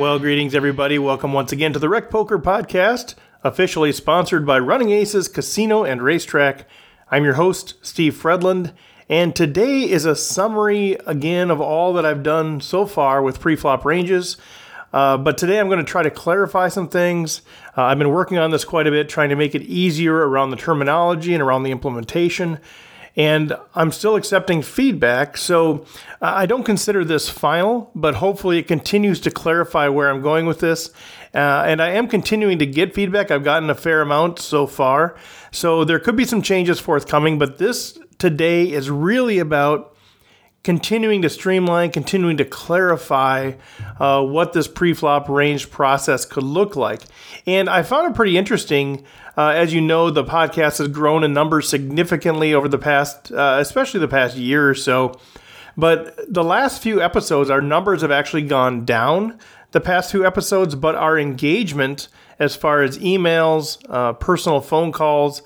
Well, greetings, everybody. Welcome once again to the Rec Poker Podcast, officially sponsored by Running Aces Casino and Racetrack. I'm your host, Steve Fredlund, and today is a summary again of all that I've done so far with preflop ranges. Uh, but today I'm going to try to clarify some things. Uh, I've been working on this quite a bit, trying to make it easier around the terminology and around the implementation and I'm still accepting feedback. So uh, I don't consider this final, but hopefully it continues to clarify where I'm going with this. Uh, and I am continuing to get feedback. I've gotten a fair amount so far. So there could be some changes forthcoming, but this today is really about continuing to streamline, continuing to clarify uh, what this pre-flop range process could look like. And I found it pretty interesting. Uh, as you know, the podcast has grown in numbers significantly over the past, uh, especially the past year or so. But the last few episodes, our numbers have actually gone down the past few episodes, but our engagement as far as emails, uh, personal phone calls,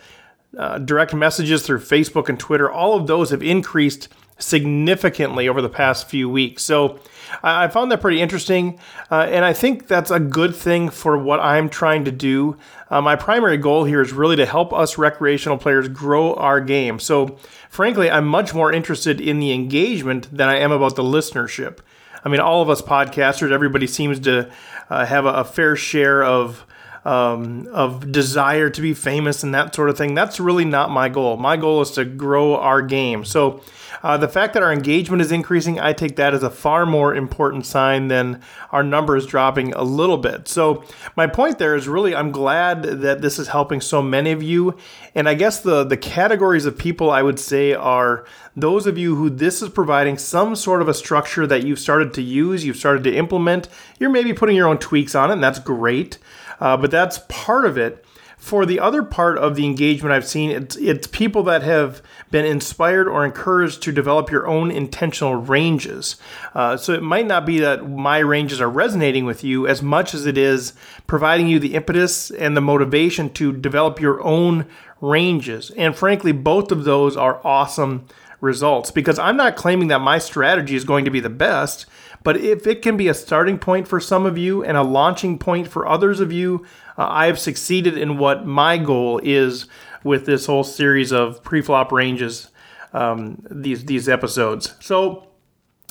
uh, direct messages through Facebook and Twitter, all of those have increased significantly over the past few weeks. So I found that pretty interesting. Uh, and I think that's a good thing for what I'm trying to do. Uh, my primary goal here is really to help us recreational players grow our game. So, frankly, I'm much more interested in the engagement than I am about the listenership. I mean, all of us podcasters, everybody seems to uh, have a, a fair share of um, of desire to be famous and that sort of thing. That's really not my goal. My goal is to grow our game. So uh, the fact that our engagement is increasing, I take that as a far more important sign than our numbers dropping a little bit. So my point there is really I'm glad that this is helping so many of you. And I guess the the categories of people I would say are those of you who this is providing some sort of a structure that you've started to use, you've started to implement. You're maybe putting your own tweaks on it, and that's great. Uh, but that's part of it. For the other part of the engagement I've seen, it's, it's people that have been inspired or encouraged to develop your own intentional ranges. Uh, so it might not be that my ranges are resonating with you as much as it is providing you the impetus and the motivation to develop your own ranges. And frankly, both of those are awesome results because I'm not claiming that my strategy is going to be the best, but if it can be a starting point for some of you and a launching point for others of you, uh, I have succeeded in what my goal is with this whole series of pre-flop ranges, um, these these episodes. So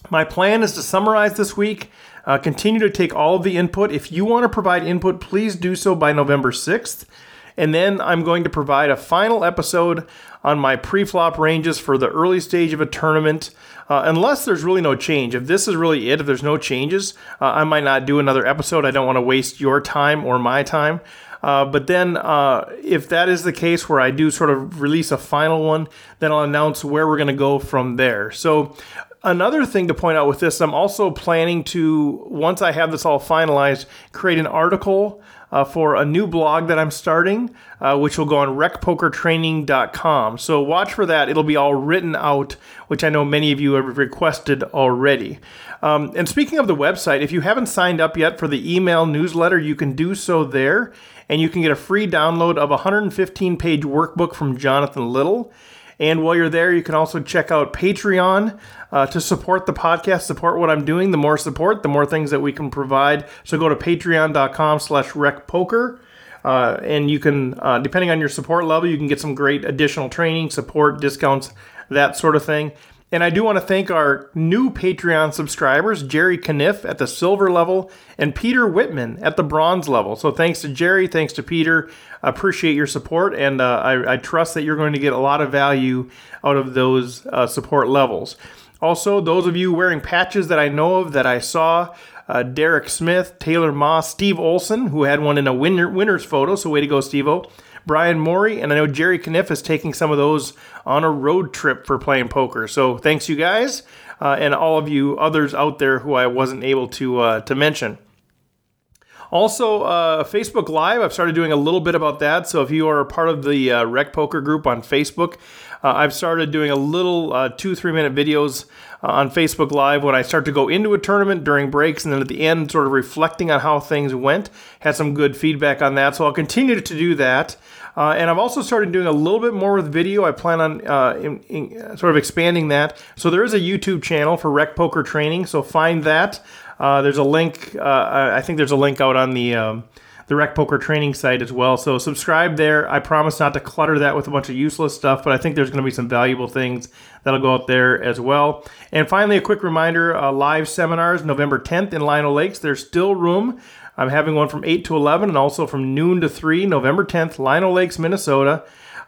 my plan is to summarize this week. Uh, continue to take all of the input. If you want to provide input, please do so by November 6th. And then I'm going to provide a final episode on my pre-flop ranges for the early stage of a tournament. Uh, unless there's really no change. If this is really it, if there's no changes, uh, I might not do another episode. I don't want to waste your time or my time. Uh, but then, uh, if that is the case where I do sort of release a final one, then I'll announce where we're going to go from there. So, another thing to point out with this, I'm also planning to, once I have this all finalized, create an article uh, for a new blog that I'm starting, uh, which will go on recpokertraining.com. So watch for that. It'll be all written out, which I know many of you have requested already. Um, and speaking of the website, if you haven't signed up yet for the email newsletter, you can do so there. And you can get a free download of a 115 page workbook from Jonathan Little. And while you're there, you can also check out Patreon uh, to support the podcast, support what I'm doing. The more support, the more things that we can provide. So go to patreon.com slash recpoker. Uh, and you can, uh, depending on your support level, you can get some great additional training, support, discounts, that sort of thing. And I do want to thank our new Patreon subscribers, Jerry Kniff at the silver level and Peter Whitman at the bronze level. So thanks to Jerry, thanks to Peter. Appreciate your support, and uh, I, I, trust that you're going to get a lot of value out of those uh, support levels. Also, those of you wearing patches that I know of that I saw, uh, Derek Smith, Taylor Moss, Steve Olson, who had one in a winner, winner's photo, so way to go, Steve O. Brian Morey, and I know Jerry Kniff is taking some of those on a road trip for playing poker. So thanks, you guys, uh, and all of you others out there who I wasn't able to uh, to mention. Also, uh, Facebook Live, I've started doing a little bit about that. So if you are a part of the uh, Rec Poker group on Facebook, I've started doing a little uh, two, three minute videos uh, on Facebook Live when I start to go into a tournament during breaks and then at the end, sort of reflecting on how things went. Had some good feedback on that. So I'll continue to do that. Uh, and I've also started doing a little bit more with video. I plan on uh, in, in, uh, sort of expanding that. So there is a YouTube channel for Rec Poker Training. So find that. Uh, there's a link. Uh, I think there's a link out on the um, the Rec Poker Training site as well. So subscribe there. I promise not to clutter that with a bunch of useless stuff, but I think there's going to be some valuable things that'll go out there as well. And finally, a quick reminder: uh, live seminars November 10th in Lino Lakes. There's still room. I'm having one from 8 to 11 and also from noon to 3, November 10th, Lino Lakes, Minnesota.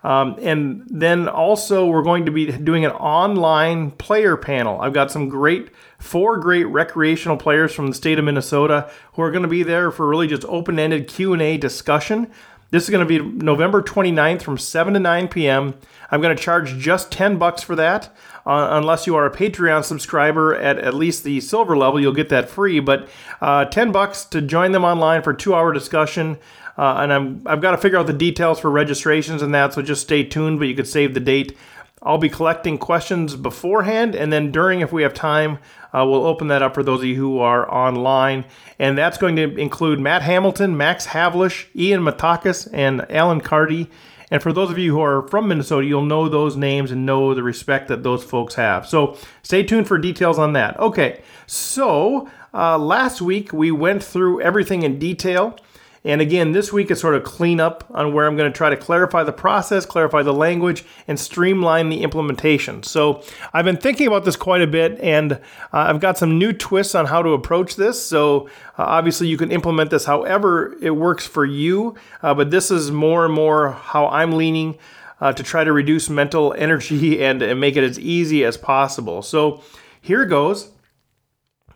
Um, and then also, we're going to be doing an online player panel. I've got some great, four great recreational players from the state of Minnesota who are going to be there for really just open-ended Q&A discussion. This is going to be November 29th from 7 to 9 p.m. I'm going to charge just 10 bucks for that. Uh, unless you are a Patreon subscriber at at least the silver level, you'll get that free. But uh, 10 bucks to join them online for two hour discussion. Uh, and I'm, I've got to figure out the details for registrations and that, so just stay tuned, but you could save the date. I'll be collecting questions beforehand, and then during, if we have time, uh, we'll open that up for those of you who are online. And that's going to include Matt Hamilton, Max Havlish, Ian Matakis, and Alan Carty. And for those of you who are from Minnesota, you'll know those names and know the respect that those folks have. So stay tuned for details on that. Okay, so uh, last week we went through everything in detail. And again, this week is sort of cleanup on where I'm going to try to clarify the process, clarify the language, and streamline the implementation. So I've been thinking about this quite a bit, and uh, I've got some new twists on how to approach this. So uh, obviously, you can implement this however it works for you, uh, but this is more and more how I'm leaning. Uh, to try to reduce mental energy and, and make it as easy as possible. So here goes.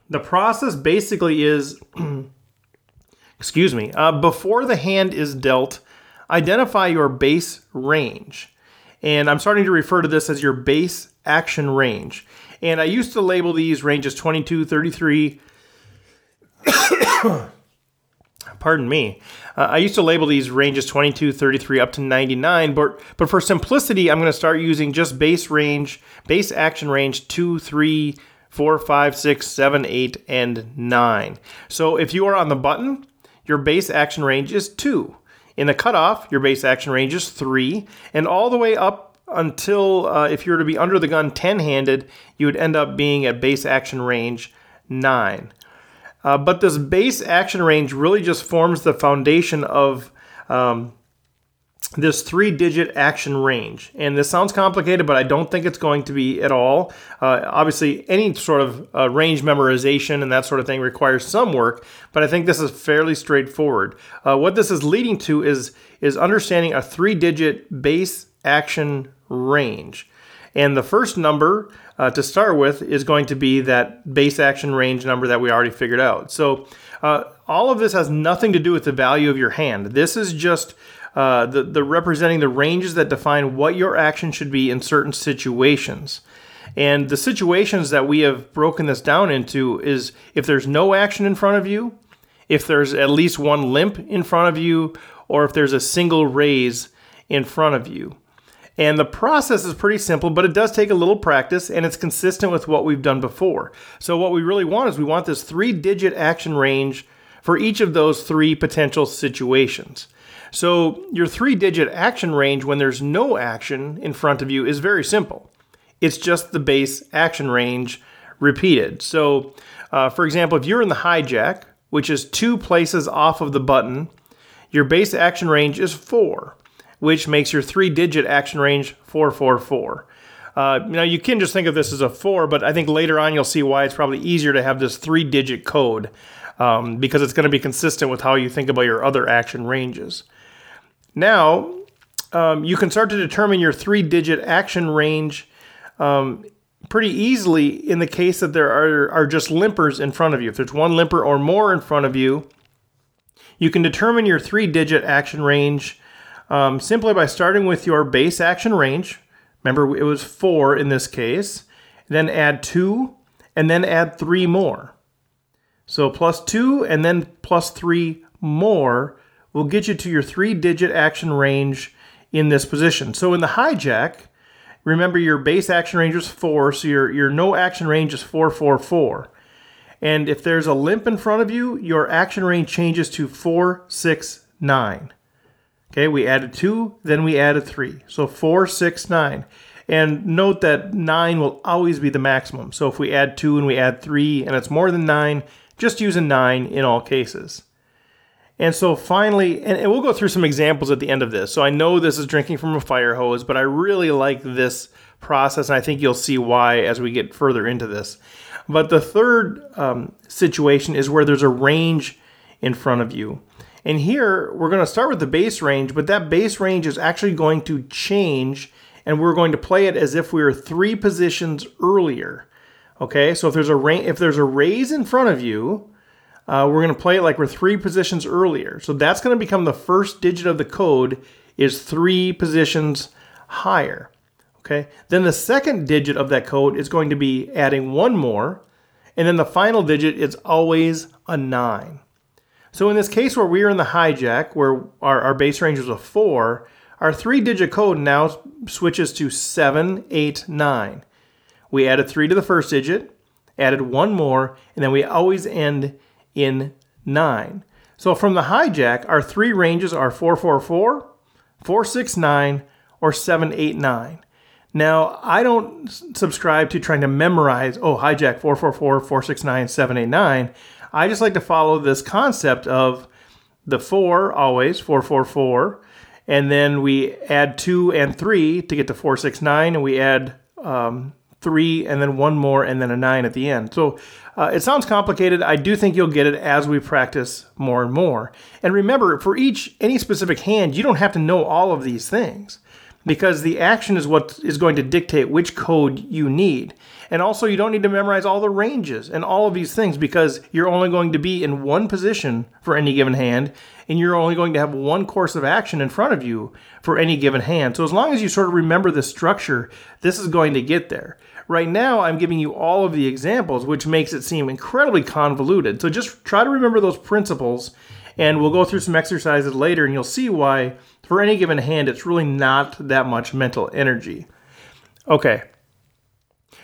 The process basically is excuse me, uh, before the hand is dealt, identify your base range. And I'm starting to refer to this as your base action range. And I used to label these ranges 22, 33. Pardon me. Uh, I used to label these ranges 22, 33 up to 99, but but for simplicity, I'm going to start using just base range, base action range 2, 3, 4, 5, 6, 7, 8, and 9. So if you are on the button, your base action range is 2. In the cutoff, your base action range is 3. And all the way up until uh, if you were to be under the gun 10 handed, you would end up being at base action range 9. Uh, but this base action range really just forms the foundation of um, this three digit action range. And this sounds complicated, but I don't think it's going to be at all. Uh, obviously, any sort of uh, range memorization and that sort of thing requires some work, but I think this is fairly straightforward. Uh, what this is leading to is, is understanding a three digit base action range. And the first number uh, to start with is going to be that base action range number that we already figured out. So, uh, all of this has nothing to do with the value of your hand. This is just uh, the, the representing the ranges that define what your action should be in certain situations. And the situations that we have broken this down into is if there's no action in front of you, if there's at least one limp in front of you, or if there's a single raise in front of you. And the process is pretty simple, but it does take a little practice and it's consistent with what we've done before. So, what we really want is we want this three digit action range for each of those three potential situations. So, your three digit action range when there's no action in front of you is very simple. It's just the base action range repeated. So, uh, for example, if you're in the hijack, which is two places off of the button, your base action range is four, which makes your three digit action range 444. Uh, now, you can just think of this as a four, but I think later on you'll see why it's probably easier to have this three digit code um, because it's going to be consistent with how you think about your other action ranges. Now, um, you can start to determine your three digit action range um, pretty easily in the case that there are, are just limpers in front of you. If there's one limper or more in front of you, you can determine your three digit action range um, simply by starting with your base action range. Remember, it was four in this case. Then add two, and then add three more. So plus two, and then plus three more will get you to your three digit action range in this position. So in the hijack, remember your base action range is four, so your, your no action range is four, four, four. And if there's a limp in front of you, your action range changes to four, six, nine. Okay, we added two, then we added three. So four, six, nine. And note that nine will always be the maximum. So if we add two and we add three and it's more than nine, just use a nine in all cases. And so finally, and, we'll go through some examples at the end of this. So I know this is drinking from a fire hose, but I really like this process, and I think you'll see why as we get further into this. But the third um, situation is where there's a range in front of you. And here we're going to start with the base range, but that base range is actually going to change, and we're going to play it as if we were three positions earlier. Okay, so if there's a ra- if there's a raise in front of you, uh, we're going to play it like we're three positions earlier. So that's going to become the first digit of the code is three positions higher. Okay. Then the second digit of that code is going to be adding one more. And then the final digit is always a nine. So in this case where we are in the hijack, where our, our base range was a four, our three digit code now switches to seven, eight, nine. We added three to the first digit, added one more, and then we always end in nine. So from the hijack, our three ranges are 444, 469, or 789. Now, I don't subscribe to trying to memorize, oh, hijack 444, 469, 789. I just like to follow this concept of the four always, 444, and then we add two and three to get to 469, and we add um, three and then one more and then a nine at the end. So uh, it sounds complicated. I do think you'll get it as we practice more and more. And remember, for each any specific hand, you don't have to know all of these things because the action is what is going to dictate which code you need. And also, you don't need to memorize all the ranges and all of these things because you're only going to be in one position for any given hand, and you're only going to have one course of action in front of you for any given hand. So, as long as you sort of remember the structure, this is going to get there. Right now, I'm giving you all of the examples, which makes it seem incredibly convoluted. So, just try to remember those principles, and we'll go through some exercises later, and you'll see why for any given hand, it's really not that much mental energy. Okay.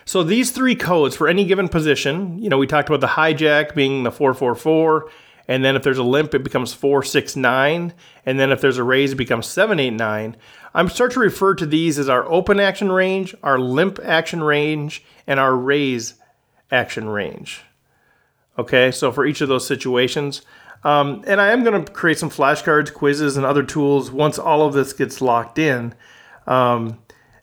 So these three codes for any given position, you know, we talked about the hijack being the 444, and then if there's a limp, it becomes 469, and then if there's a raise, it becomes 789. I'm start to refer to these as our open action range, our limp action range, and our raise action range. Okay, so for each of those situations, um, and I am going to create some flashcards, quizzes, and other tools once all of this gets locked in, um,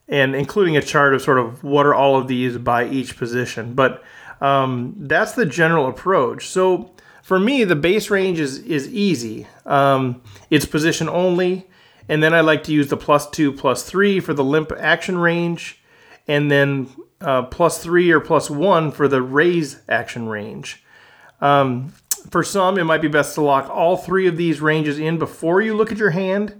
and including a chart of sort of what are all of these by each position. But um, that's the general approach. So for me, the base range is is easy. Um, it's position only, and then I like to use the plus two, plus three for the limp action range, and then uh, plus three or plus one for the raise action range. Um, for some, it might be best to lock all three of these ranges in before you look at your hand.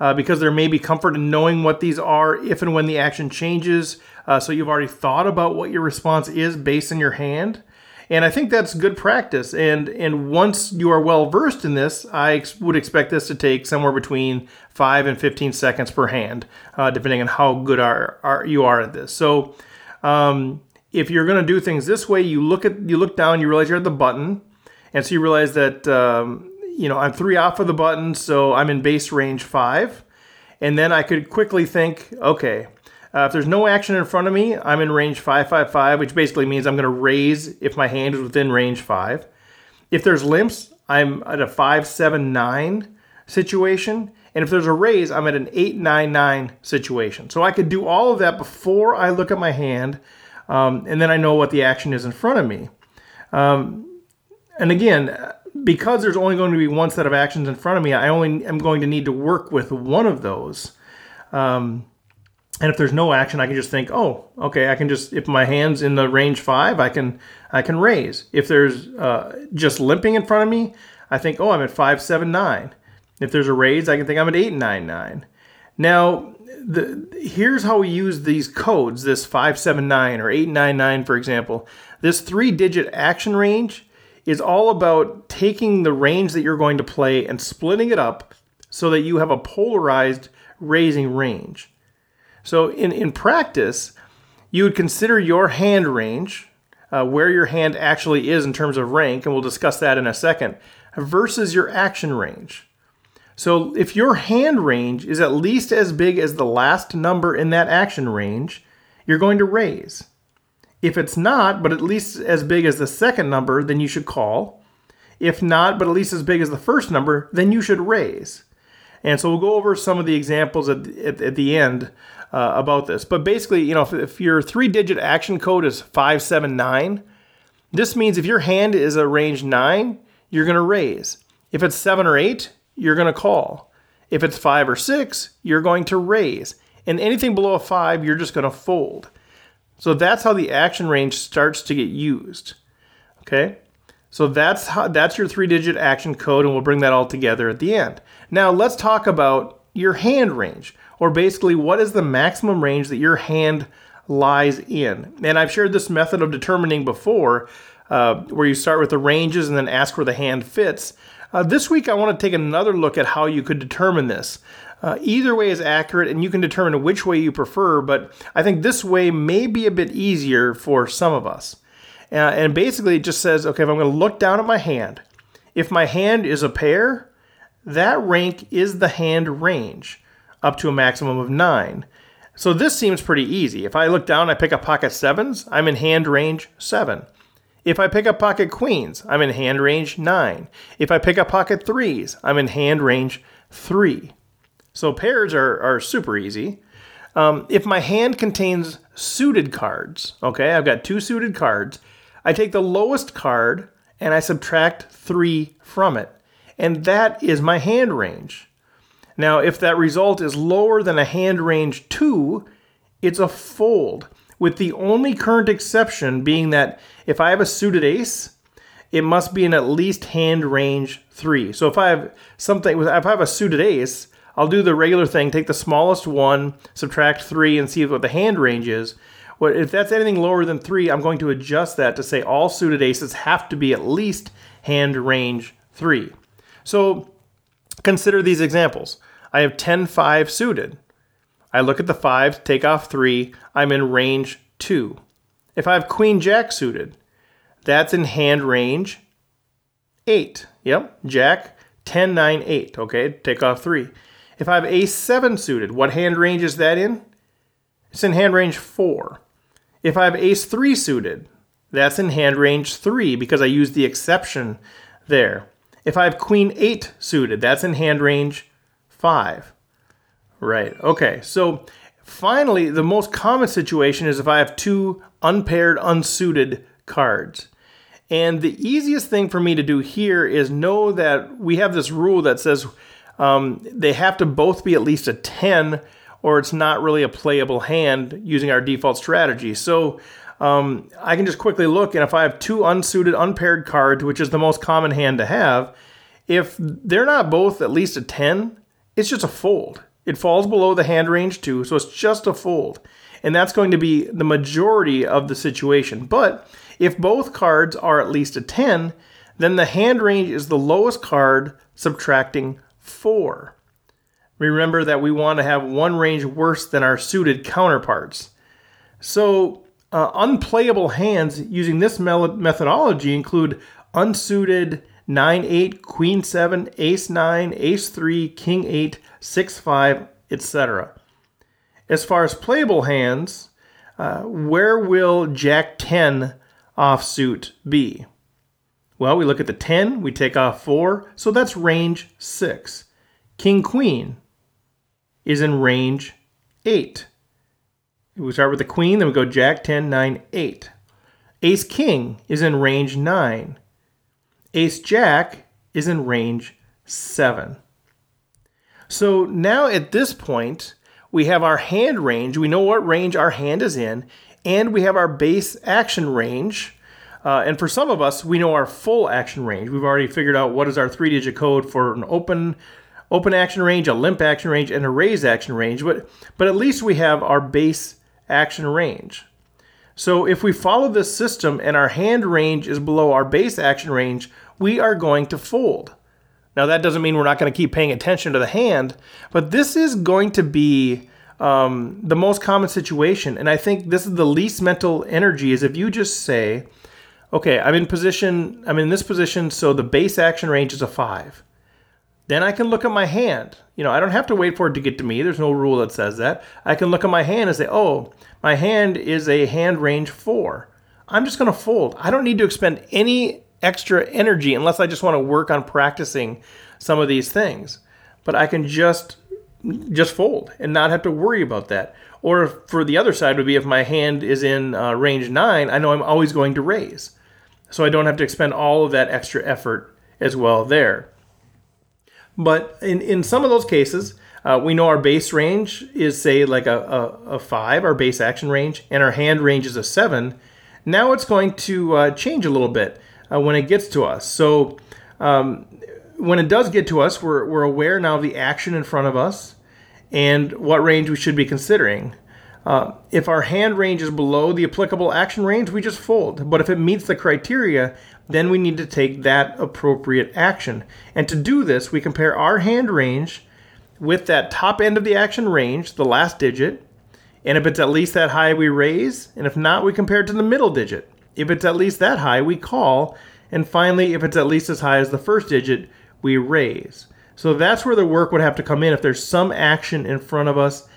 Uh, because there may be comfort in knowing what these are if and when the action changes. Uh, so you've already thought about what your response is based on your hand. And I think that's good practice. And and once you are well versed in this, I ex- would expect this to take somewhere between five and 15 seconds per hand, uh, depending on how good are, are you are at this. So um, if you're going to do things this way, you look at you look down, you realize you're at the button. And so you realize that, um, you know, I'm three off of the button, so I'm in base range five. And then I could quickly think, okay, uh, if there's no action in front of me, I'm in range 555, which basically means I'm going to raise if my hand is within range 5. If there's limps, I'm at a 579 situation. And if there's a raise, I'm at an 899 situation. So I could do all of that before I look at my hand, um, and then I know what the action is in front of me. Um, and again, because there's only going to be one set of actions in front of me, I only am going to need to work with one of those. Um, and if there's no action, I can just think, oh, okay, I can just if my hand's in the range five, I can I can raise. If there's uh, just limping in front of me, I think, oh, I'm at five seven nine. If there's a raise, I can think I'm at eight nine nine. Now, the, here's how we use these codes: this five seven nine or eight nine nine, for example. This three digit action range is all about taking the range that you're going to play and splitting it up so that you have a polarized raising range. So in, in practice, you would consider your hand range, uh, where your hand actually is in terms of rank, and we'll discuss that in a second, versus your action range. So if your hand range is at least as big as the last number in that action range, you're going to raise. If it's not, but at least as big as the second number, then you should call. If not, but at least as big as the first number, then you should raise. And so we'll go over some of the examples at, at, at the end uh, about this. But basically, you know, if, if your three digit action code is 579, this means if your hand is a range 9, you're going to raise. If it's 7 or 8, you're going to call. If it's 5 or 6, you're going to raise. And anything below a 5, you're just going to fold. So that's how the action range starts to get used. Okay? So that's how that's your three-digit action code and we'll bring that all together at the end. Now, let's talk about your hand range or basically what is the maximum range that your hand lies in. And I've shared this method of determining before uh, where you start with the ranges and then ask where the hand fits. Uh, this week, I want to take another look at how you could determine this. Uh, either way is accurate, and you can determine which way you prefer, but I think this way may be a bit easier for some of us. Uh, and basically, it just says okay, if I'm going to look down at my hand, if my hand is a pair, that rank is the hand range up to a maximum of nine. So this seems pretty easy. If I look down, I pick up pocket sevens, I'm in hand range seven. If I pick up pocket queens, I'm in hand range 9. If I pick up pocket threes, I'm in hand range 3. So pairs are, are super easy. Um, if my hand contains suited cards, okay, I've got two suited cards, I take the lowest card and I subtract 3 from it. And that is my hand range. Now, if that result is lower than a hand range 2, it's a fold with the only current exception being that if I have a suited ace, it must be in at least hand range three. So if I have something, if I have a suited ace, I'll do the regular thing, take the smallest one, subtract three, and see what the hand range is. Well, if that's anything lower than three, I'm going to adjust that to say all suited aces have to be at least hand range three. So consider these examples. I have 10 5 suited. I look at the fives, take off three, I'm in range two. If I have queen jack suited, that's in hand range eight. Yep, jack 10, 9, 8. Okay, take off three. If I have ace 7 suited, what hand range is that in? It's in hand range 4. If I have ace 3 suited, that's in hand range 3 because I used the exception there. If I have queen 8 suited, that's in hand range 5. Right. Okay. So finally, the most common situation is if I have two unpaired, unsuited cards. And the easiest thing for me to do here is know that we have this rule that says um, they have to both be at least a 10 or it's not really a playable hand using our default strategy. So um, I can just quickly look, and if I have two unsuited, unpaired cards, which is the most common hand to have, if they're not both at least a 10, it's just a fold. It falls below the hand range too, so it's just a fold. And that's going to be the majority of the situation. But if both cards are at least a 10, then the hand range is the lowest card subtracting 4. Remember that we want to have one range worse than our suited counterparts. So, uh, unplayable hands using this methodology include unsuited 9 8, Queen 7, Ace 9, Ace 3, King 8, 6 5, etc. As far as playable hands, uh, where will Jack 10 offsuit be? Well, we look at the 10, we take off 4, so that's range 6. King Queen is in range 8. We start with the Queen, then we go Jack 10, 9, 8. Ace King is in range 9. Ace Jack is in range 7. So now at this point, we have our hand range. We know what range our hand is in, and we have our base action range. Uh, and for some of us, we know our full action range. We've already figured out what is our three-digit code for an open open action range, a limp action range, and a raise action range. But but at least we have our base action range. So if we follow this system and our hand range is below our base action range, we are going to fold. Now, that doesn't mean we're not going to keep paying attention to the hand, but this is going to be um, the most common situation. And I think this is the least mental energy is if you just say, okay, I'm in position, I'm in this position, so the base action range is a five. Then I can look at my hand. You know, I don't have to wait for it to get to me. There's no rule that says that. I can look at my hand and say, oh, my hand is a hand range four. I'm just going to fold. I don't need to expend any extra energy unless I just want to work on practicing some of these things. But I can just just fold and not have to worry about that. Or for the other side would be if my hand is in uh, range nine, I know I'm always going to raise. So I don't have to expend all of that extra effort as well there. But in, in some of those cases, uh, we know our base range is, say, like a, a, a, five, our base action range, and our hand range is a seven. Now it's going to uh, change a little bit uh, when it gets to us. So um, when it does get to us, we're, we're aware now of the action in front of us and what range we should be considering. Uh, if our hand range is below the applicable action range, we just fold. But if it meets the criteria, then we need to take that appropriate action. And to do this, we compare our hand range with that top end of the action range, the last digit. And if it's at least that high, we raise. And if not, we compare it to the middle digit. If it's at least that high, we call. And finally, if it's at least as high as the first digit, we raise. So that's where the work would have to come in if there's some action in front of us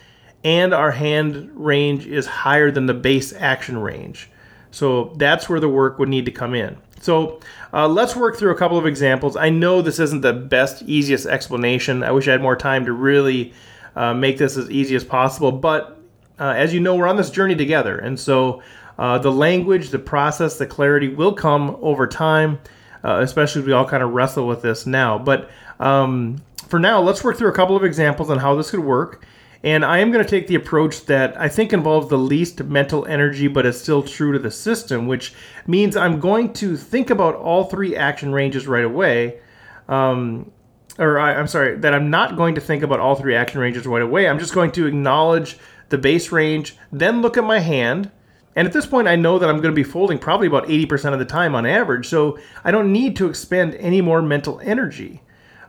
and our hand range is higher than the base action range. So that's where the work would need to come in. So uh, let's work through a couple of examples. I know this isn't the best, easiest explanation. I wish I had more time to really uh, make this as easy as possible. But uh, as you know, we're on this journey together. And so uh, the language, the process, the clarity will come over time, uh, especially if we all kind of wrestle with this now. But um, for now, let's work through a couple of examples on how this could work. And I am going to take the approach that I think involves the least mental energy, but is still true to the system, which means I'm going to think about all three action ranges right away. Um, or I, am sorry, that I'm not going to think about all three action ranges right away. I'm just going to acknowledge the base range, then look at my hand. And at this point, I know that I'm going to be folding probably about 80% of the time on average, so I don't need to expend any more mental energy,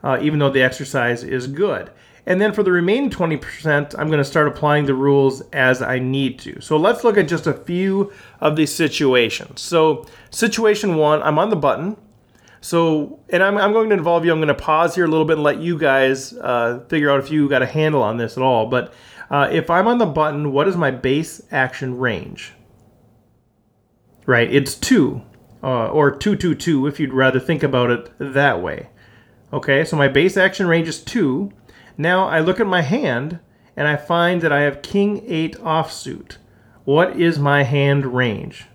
uh, even though the exercise is good. And then for the remaining 20%, I'm going to start applying the rules as I need to. So let's look at just a few of these situations. So, situation one, I'm on the button. So, and I'm, I'm going to involve you. I'm going to pause here a little bit and let you guys uh, figure out if you got a handle on this at all. But uh, if I'm on the button, what is my base action range? Right, it's two, uh, or two, two, two, if you'd rather think about it that way. Okay, so my base action range is two. Now I look at my hand and I find that I have king 8 offsuit. What is my hand range?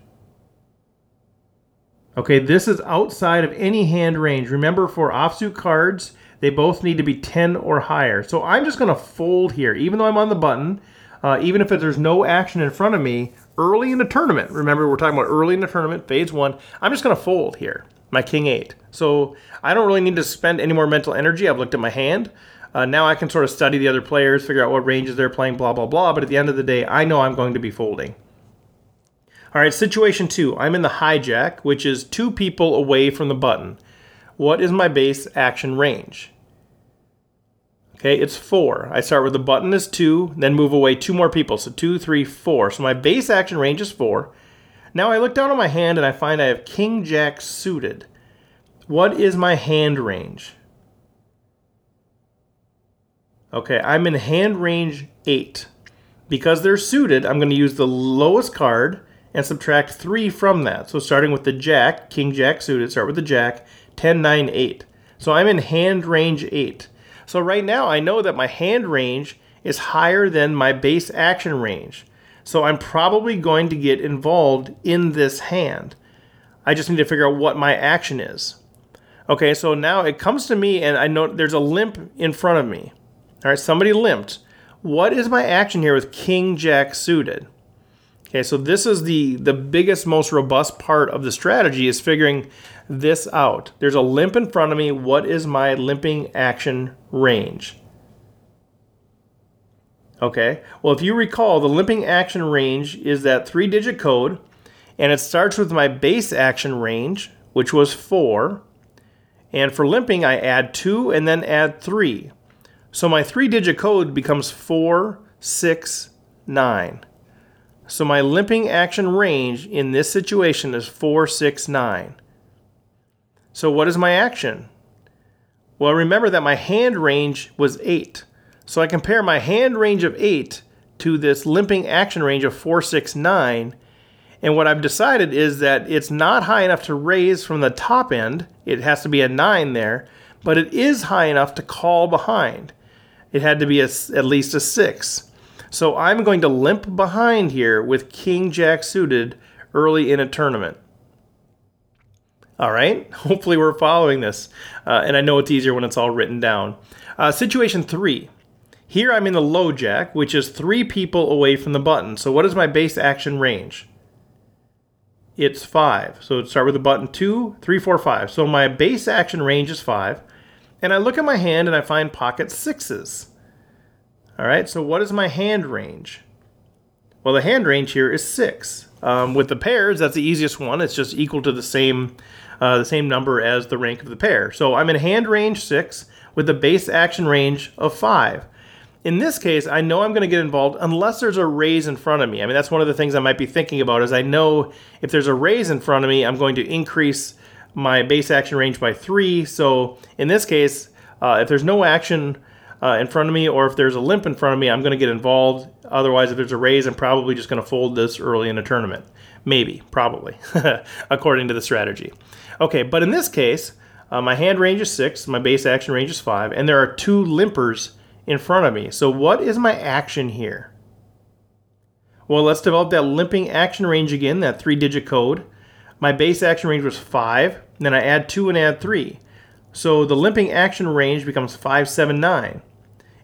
Okay, this is outside of any hand range. Remember, for offsuit cards, they both need to be 10 or higher. So I'm just going to fold here, even though I'm on the button, uh, even if there's no action in front of me early in the tournament. Remember, we're talking about early in the tournament, phase one. I'm just going to fold here, my king 8. So I don't really need to spend any more mental energy. I've looked at my hand. Uh, now I can sort of study the other players, figure out what ranges they're playing, blah, blah, blah. But at the end of the day, I know I'm going to be folding. All right, situation two. I'm in the hijack, which is two people away from the button. What is my base action range? Okay, it's four. I start with the button is two, then move away two more people. So two, three, four. So my base action range is four. Now I look down on my hand and I find I have King Jack suited. What is my hand range? Okay, I'm in hand range 8. Because they're suited, I'm going to use the lowest card and subtract 3 from that. So starting with the jack, king jack suited, start with the jack, 10, 9, 8. So I'm in hand range 8. So right now I know that my hand range is higher than my base action range. So I'm probably going to get involved in this hand. I just need to figure out what my action is. Okay, so now it comes to me and I know there's a limp in front of me. All right, somebody limped. What is my action here with King Jack suited? Okay, so this is the the biggest, most robust part of the strategy is figuring this out. There's a limp in front of me. What is my limping action range? Okay, well, if you recall, the limping action range is that three digit code, and it starts with my base action range, which was four. And for limping, I add two and then add three. So my three digit code becomes 469. So my limping action range in this situation is 469. So what is my action? Well, remember that my hand range was 8. So I compare my hand range of 8 to this limping action range of 469. And what I've decided is that it's not high enough to raise from the top end. It has to be a 9 there, but it is high enough to call behind. It had to be a, at least a 6. So I'm going to limp behind here with King Jack suited early in a tournament. All right, hopefully we're following this. Uh, and I know it's easier when it's all written down. Uh, situation three. Here I'm in the low jack, which is three people away from the button. So what is my base action range? It's five. So start with the button two, three, four, five. So my base action range is five. And I look at my hand and I find pocket sixes. All right, so what is my hand range? Well, the hand range here is six. Um, with the pairs, that's the easiest one. It's just equal to the same, uh, the same number as the rank of the pair. So I'm in hand range six with a base action range of five. In this case, I know I'm going to get involved unless there's a raise in front of me. I mean, that's one of the things I might be thinking about is I know if there's a raise in front of me, I'm going to increase my base action range by three. So in this case, uh, if there's no action uh, in front of me or if there's a limp in front of me, I'm going to get involved. Otherwise, if there's a raise, I'm probably just going to fold this early in a tournament. Maybe, probably, according to the strategy. Okay, but in this case, uh, my hand range is six, my base action range is five, and there are two limpers in front of me. So what is my action here? Well, let's develop that limping action range again, that three digit code. My base action range was five, then I add two and add three. So the limping action range becomes five, seven, nine.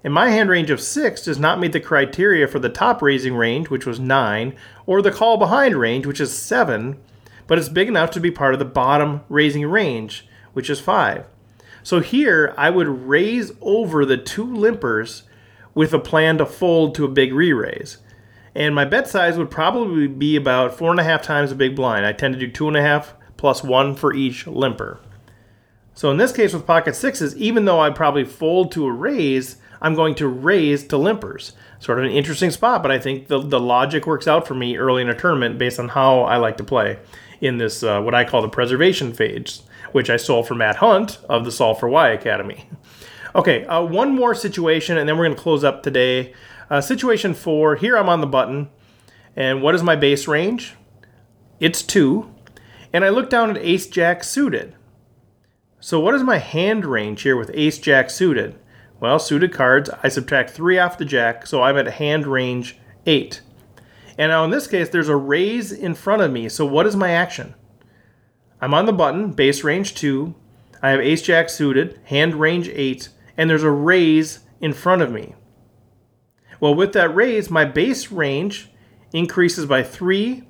And my hand range of six does not meet the criteria for the top raising range, which was nine, or the call behind range, which is seven, but it's big enough to be part of the bottom raising range, which is five. So here I would raise over the two limpers with a plan to fold to a big re-raise. And my bet size would probably be about four and a half times a big blind. I tend to do two and a half plus one for each limper. So in this case with pocket sixes, even though I probably fold to a raise, I'm going to raise to limpers. Sort of an interesting spot, but I think the, the logic works out for me early in a tournament based on how I like to play in this, uh, what I call the preservation phase which I stole from Matt Hunt of the Solve for Why Academy. Okay, uh, one more situation, and then we're going to close up today. Uh, situation four here I'm on the button, and what is my base range? It's two. And I look down at Ace Jack suited. So, what is my hand range here with Ace Jack suited? Well, suited cards, I subtract three off the Jack, so I'm at hand range eight. And now in this case, there's a raise in front of me. So, what is my action? I'm on the button, base range 2. I have ace jack suited, hand range 8, and there's a raise in front of me. Well, with that raise, my base range increases by 3,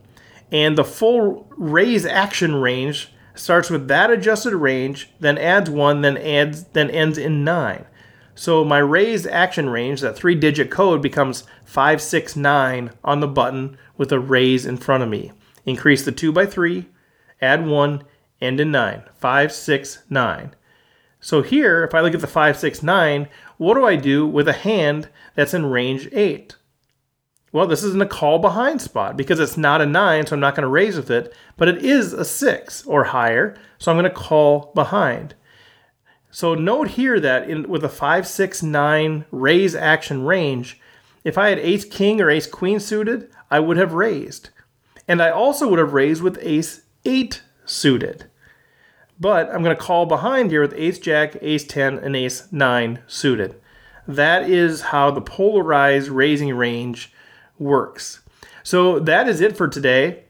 and the full raise action range starts with that adjusted range, then adds 1, then adds then ends in 9. So my raise action range, that three digit code, becomes 569 on the button with a raise in front of me. Increase the 2 by 3, add 1, end in 9. 569. So here, if I look at the 569, what do I do with a hand that's in range 8? Well, this isn't a call behind spot because it's not a 9, so I'm not going to raise with it, but it is a 6 or higher, so I'm going to call behind. So note here that in, with a 5, 6, 9 raise action range, if I had ace king or ace queen suited, I would have raised. And I also would have raised with ace 8 suited. But I'm going to call behind here with ace jack, ace 10, and ace 9 suited. That is how the polarized raising range works. So that is it for today.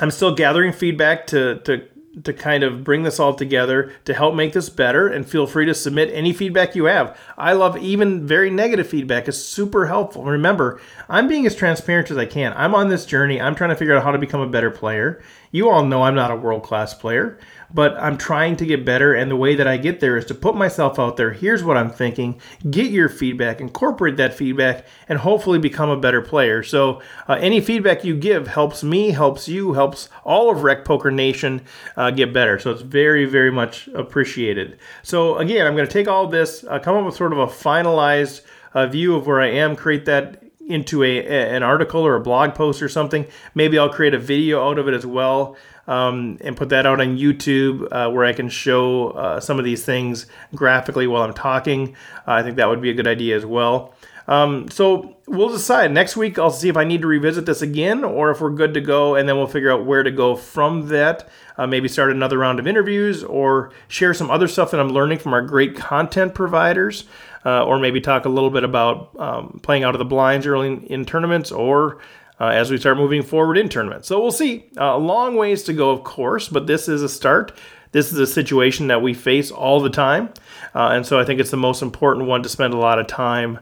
I'm still gathering feedback to, to to kind of bring this all together to help make this better and feel free to submit any feedback you have. I love even very negative feedback is super helpful. Remember, I'm being as transparent as I can. I'm on this journey. I'm trying to figure out how to become a better player. You all know I'm not a world-class player but I'm trying to get better. And the way that I get there is to put myself out there. Here's what I'm thinking. Get your feedback, incorporate that feedback, and hopefully become a better player. So, uh, any feedback you give helps me, helps you, helps all of Rec Poker Nation uh, get better. So, it's very, very much appreciated. So, again, I'm going to take all this, uh, come up with sort of a finalized uh, view of where I am, create that into a, an article or a blog post or something. Maybe I'll create a video out of it as well um, and put that out on YouTube uh, where I can show uh, some of these things graphically while I'm talking. Uh, I think that would be a good idea as well. Um, so we'll decide next week. I'll see if I need to revisit this again or if we're good to go, and then we'll figure out where to go from that. Uh, maybe start another round of interviews or share some other stuff that I'm learning from our great content providers, uh, or maybe talk a little bit about um, playing out of the blinds early in, in tournaments or. Uh, as we start moving forward in tournaments. So we'll see. Uh, a long ways to go, of course, but this is a start. This is a situation that we face all the time. Uh, and so I think it's the most important one to spend a lot of time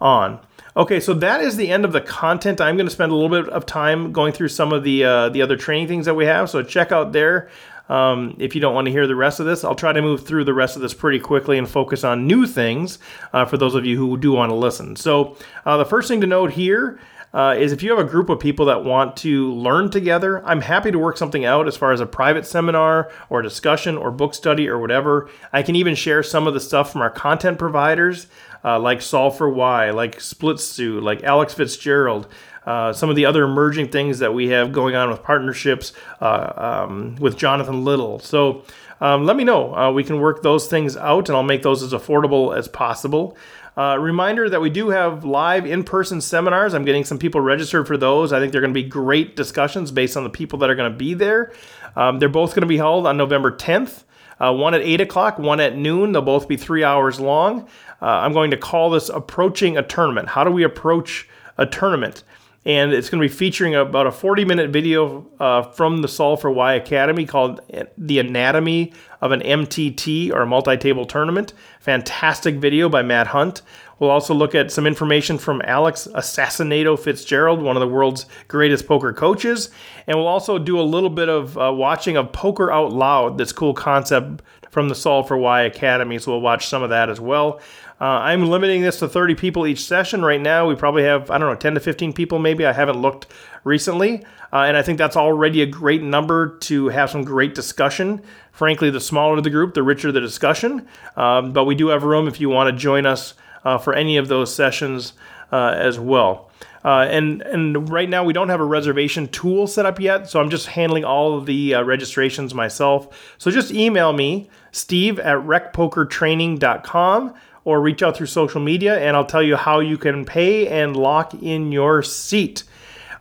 on. Okay, so that is the end of the content. I'm going to spend a little bit of time going through some of the uh, the other training things that we have. So check out there. Um, if you don't want to hear the rest of this, I'll try to move through the rest of this pretty quickly and focus on new things uh, for those of you who do want to listen. So uh, the first thing to note here uh, is if you have a group of people that want to learn together, I'm happy to work something out as far as a private seminar or discussion or book study or whatever. I can even share some of the stuff from our content providers uh, like Solve for Why, like Splitsuit, like Alex Fitzgerald. Uh, some of the other emerging things that we have going on with partnerships uh, um, with Jonathan Little. So um, let me know. Uh, we can work those things out and I'll make those as affordable as possible. Uh, reminder that we do have live in person seminars. I'm getting some people registered for those. I think they're going to be great discussions based on the people that are going to be there. Um, they're both going to be held on November 10th. Uh, one at 8 o'clock, one at noon. They'll both be three hours long. Uh, I'm going to call this Approaching a Tournament. How do we approach a tournament? And it's going to be featuring about a 40 minute video uh, from the Solve for Why Academy called The Anatomy of an MTT or multi table tournament. Fantastic video by Matt Hunt. We'll also look at some information from Alex Assassinato Fitzgerald, one of the world's greatest poker coaches. And we'll also do a little bit of uh, watching of Poker Out Loud, this cool concept from the Solve for Why Academy. So we'll watch some of that as well. Uh, I'm limiting this to 30 people each session. Right now, we probably have, I don't know, 10 to 15 people maybe. I haven't looked recently. Uh, and I think that's already a great number to have some great discussion. Frankly, the smaller the group, the richer the discussion. Um, but we do have room if you want to join us uh, for any of those sessions uh, as well. Uh, and and right now we don't have a reservation tool set up yet, so I'm just handling all of the uh, registrations myself. So just email me, Steve at recpokertraining.com, or reach out through social media, and I'll tell you how you can pay and lock in your seat.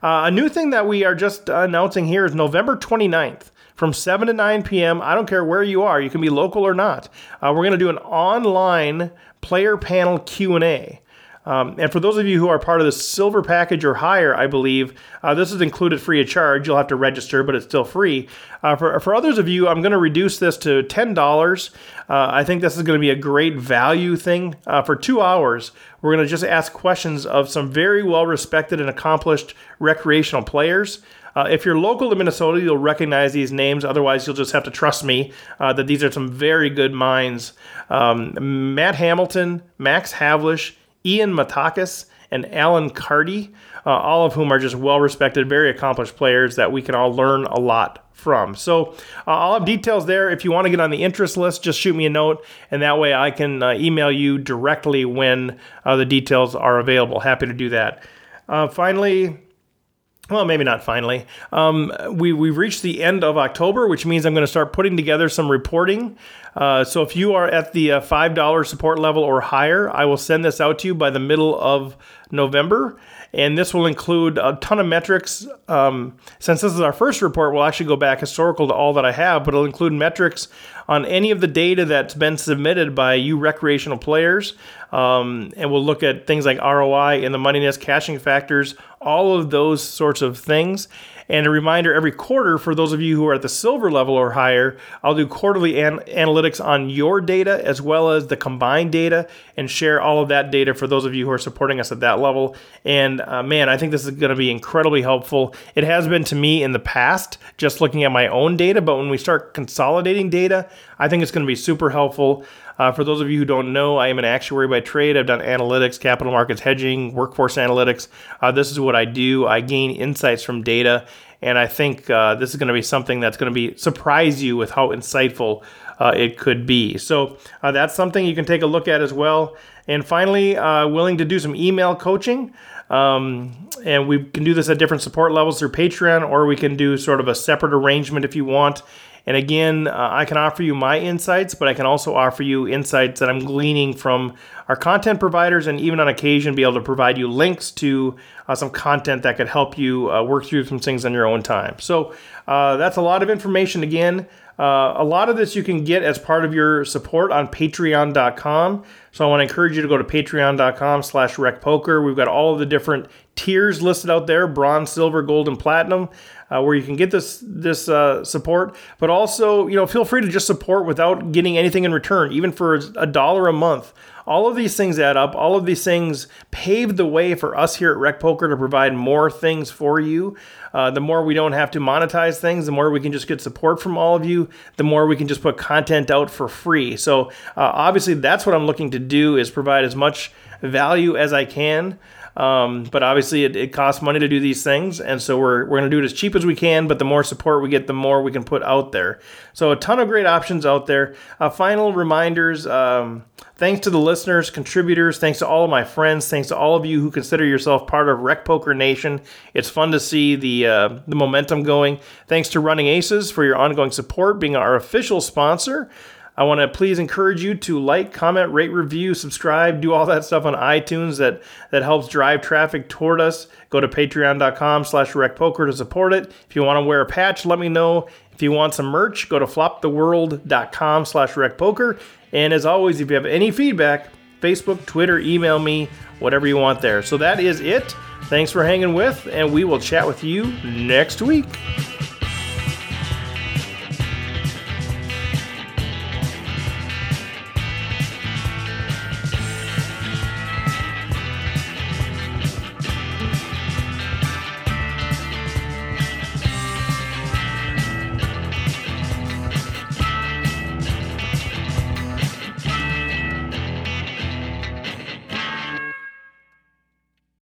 Uh, a new thing that we are just announcing here is November 29th from 7 to 9 p.m. I don't care where you are, you can be local or not. Uh, we're going to do an online player panel Q&A. Um, and for those of you who are part of the silver package or higher, I believe uh, this is included free of charge. You'll have to register, but it's still free. Uh, for, for others of you, I'm going to reduce this to $10. Uh, I think this is going to be a great value thing. Uh, for two hours, we're going to just ask questions of some very well respected and accomplished recreational players. Uh, if you're local to Minnesota, you'll recognize these names. Otherwise, you'll just have to trust me uh, that these are some very good minds. Um, Matt Hamilton, Max Havlish, Ian Matakis, and Alan Cardy, uh, all of whom are just well respected, very accomplished players that we can all learn a lot from. So uh, I'll have details there. If you want to get on the interest list, just shoot me a note, and that way I can uh, email you directly when uh, the details are available. Happy to do that. Uh, finally, well, maybe not finally. Um, we, we've reached the end of October, which means I'm going to start putting together some reporting. Uh, so if you are at the uh, $5 support level or higher, I will send this out to you by the middle of November and this will include a ton of metrics. Um, since this is our first report, we'll actually go back historical to all that I have, but it'll include metrics on any of the data that's been submitted by you recreational players. Um, and we'll look at things like ROI and the moneyness, cashing factors, all of those sorts of things. And a reminder every quarter for those of you who are at the silver level or higher, I'll do quarterly an- analytics on your data as well as the combined data and share all of that data for those of you who are supporting us at that level. And uh, man, I think this is going to be incredibly helpful. It has been to me in the past, just looking at my own data, but when we start consolidating data, I think it's going to be super helpful. Uh, for those of you who don't know, I am an actuary by trade. I've done analytics, capital markets hedging, workforce analytics. Uh, this is what I do. I gain insights from data, and I think uh, this is going to be something that's going to be surprise you with how insightful uh, it could be. So uh, that's something you can take a look at as well. And finally, uh, willing to do some email coaching. Um, and we can do this at different support levels through Patreon, or we can do sort of a separate arrangement if you want. And again, uh, I can offer you my insights, but I can also offer you insights that I'm gleaning from our content providers, and even on occasion, be able to provide you links to uh, some content that could help you uh, work through some things on your own time. So uh, that's a lot of information. Again, uh, a lot of this you can get as part of your support on patreon.com. So I want to encourage you to go to patreon.com slash recpoker. We've got all of the different tiers listed out there, bronze, silver, gold, and platinum uh, where you can get this this uh, support. But also, you know, feel free to just support without getting anything in return, even for a dollar a month. All of these things add up. All of these things pave the way for us here at Rec Poker to provide more things for you. Uh, the more we don't have to monetize things, the more we can just get support from all of you. The more we can just put content out for free. So uh, obviously, that's what I'm looking to do is provide as much value as I can. Um, but obviously, it, it, costs money to do these things, and so we're, we're going to do it as cheap as we can. But the more support we get, the more we can put out there. So a ton of great options out there. Uh, final reminders. Um, thanks to the listeners, contributors. Thanks to all of my friends. Thanks to all of you who consider yourself part of Rec Poker Nation. It's fun to see the uh, the momentum going. Thanks to Running Aces for your ongoing support, being our official sponsor. I want to please encourage you to like, comment, rate, review, subscribe, do all that stuff on iTunes that that helps drive traffic toward us. Go to patreon.com slash recpoker to support it. If you want to wear a patch, let me know. If you want some merch, go to floptheworld.com slash recpoker. And as always, if you have any feedback, Facebook, Twitter, email me, whatever you want there. So that is it. Thanks for hanging with, and we will chat with you next week.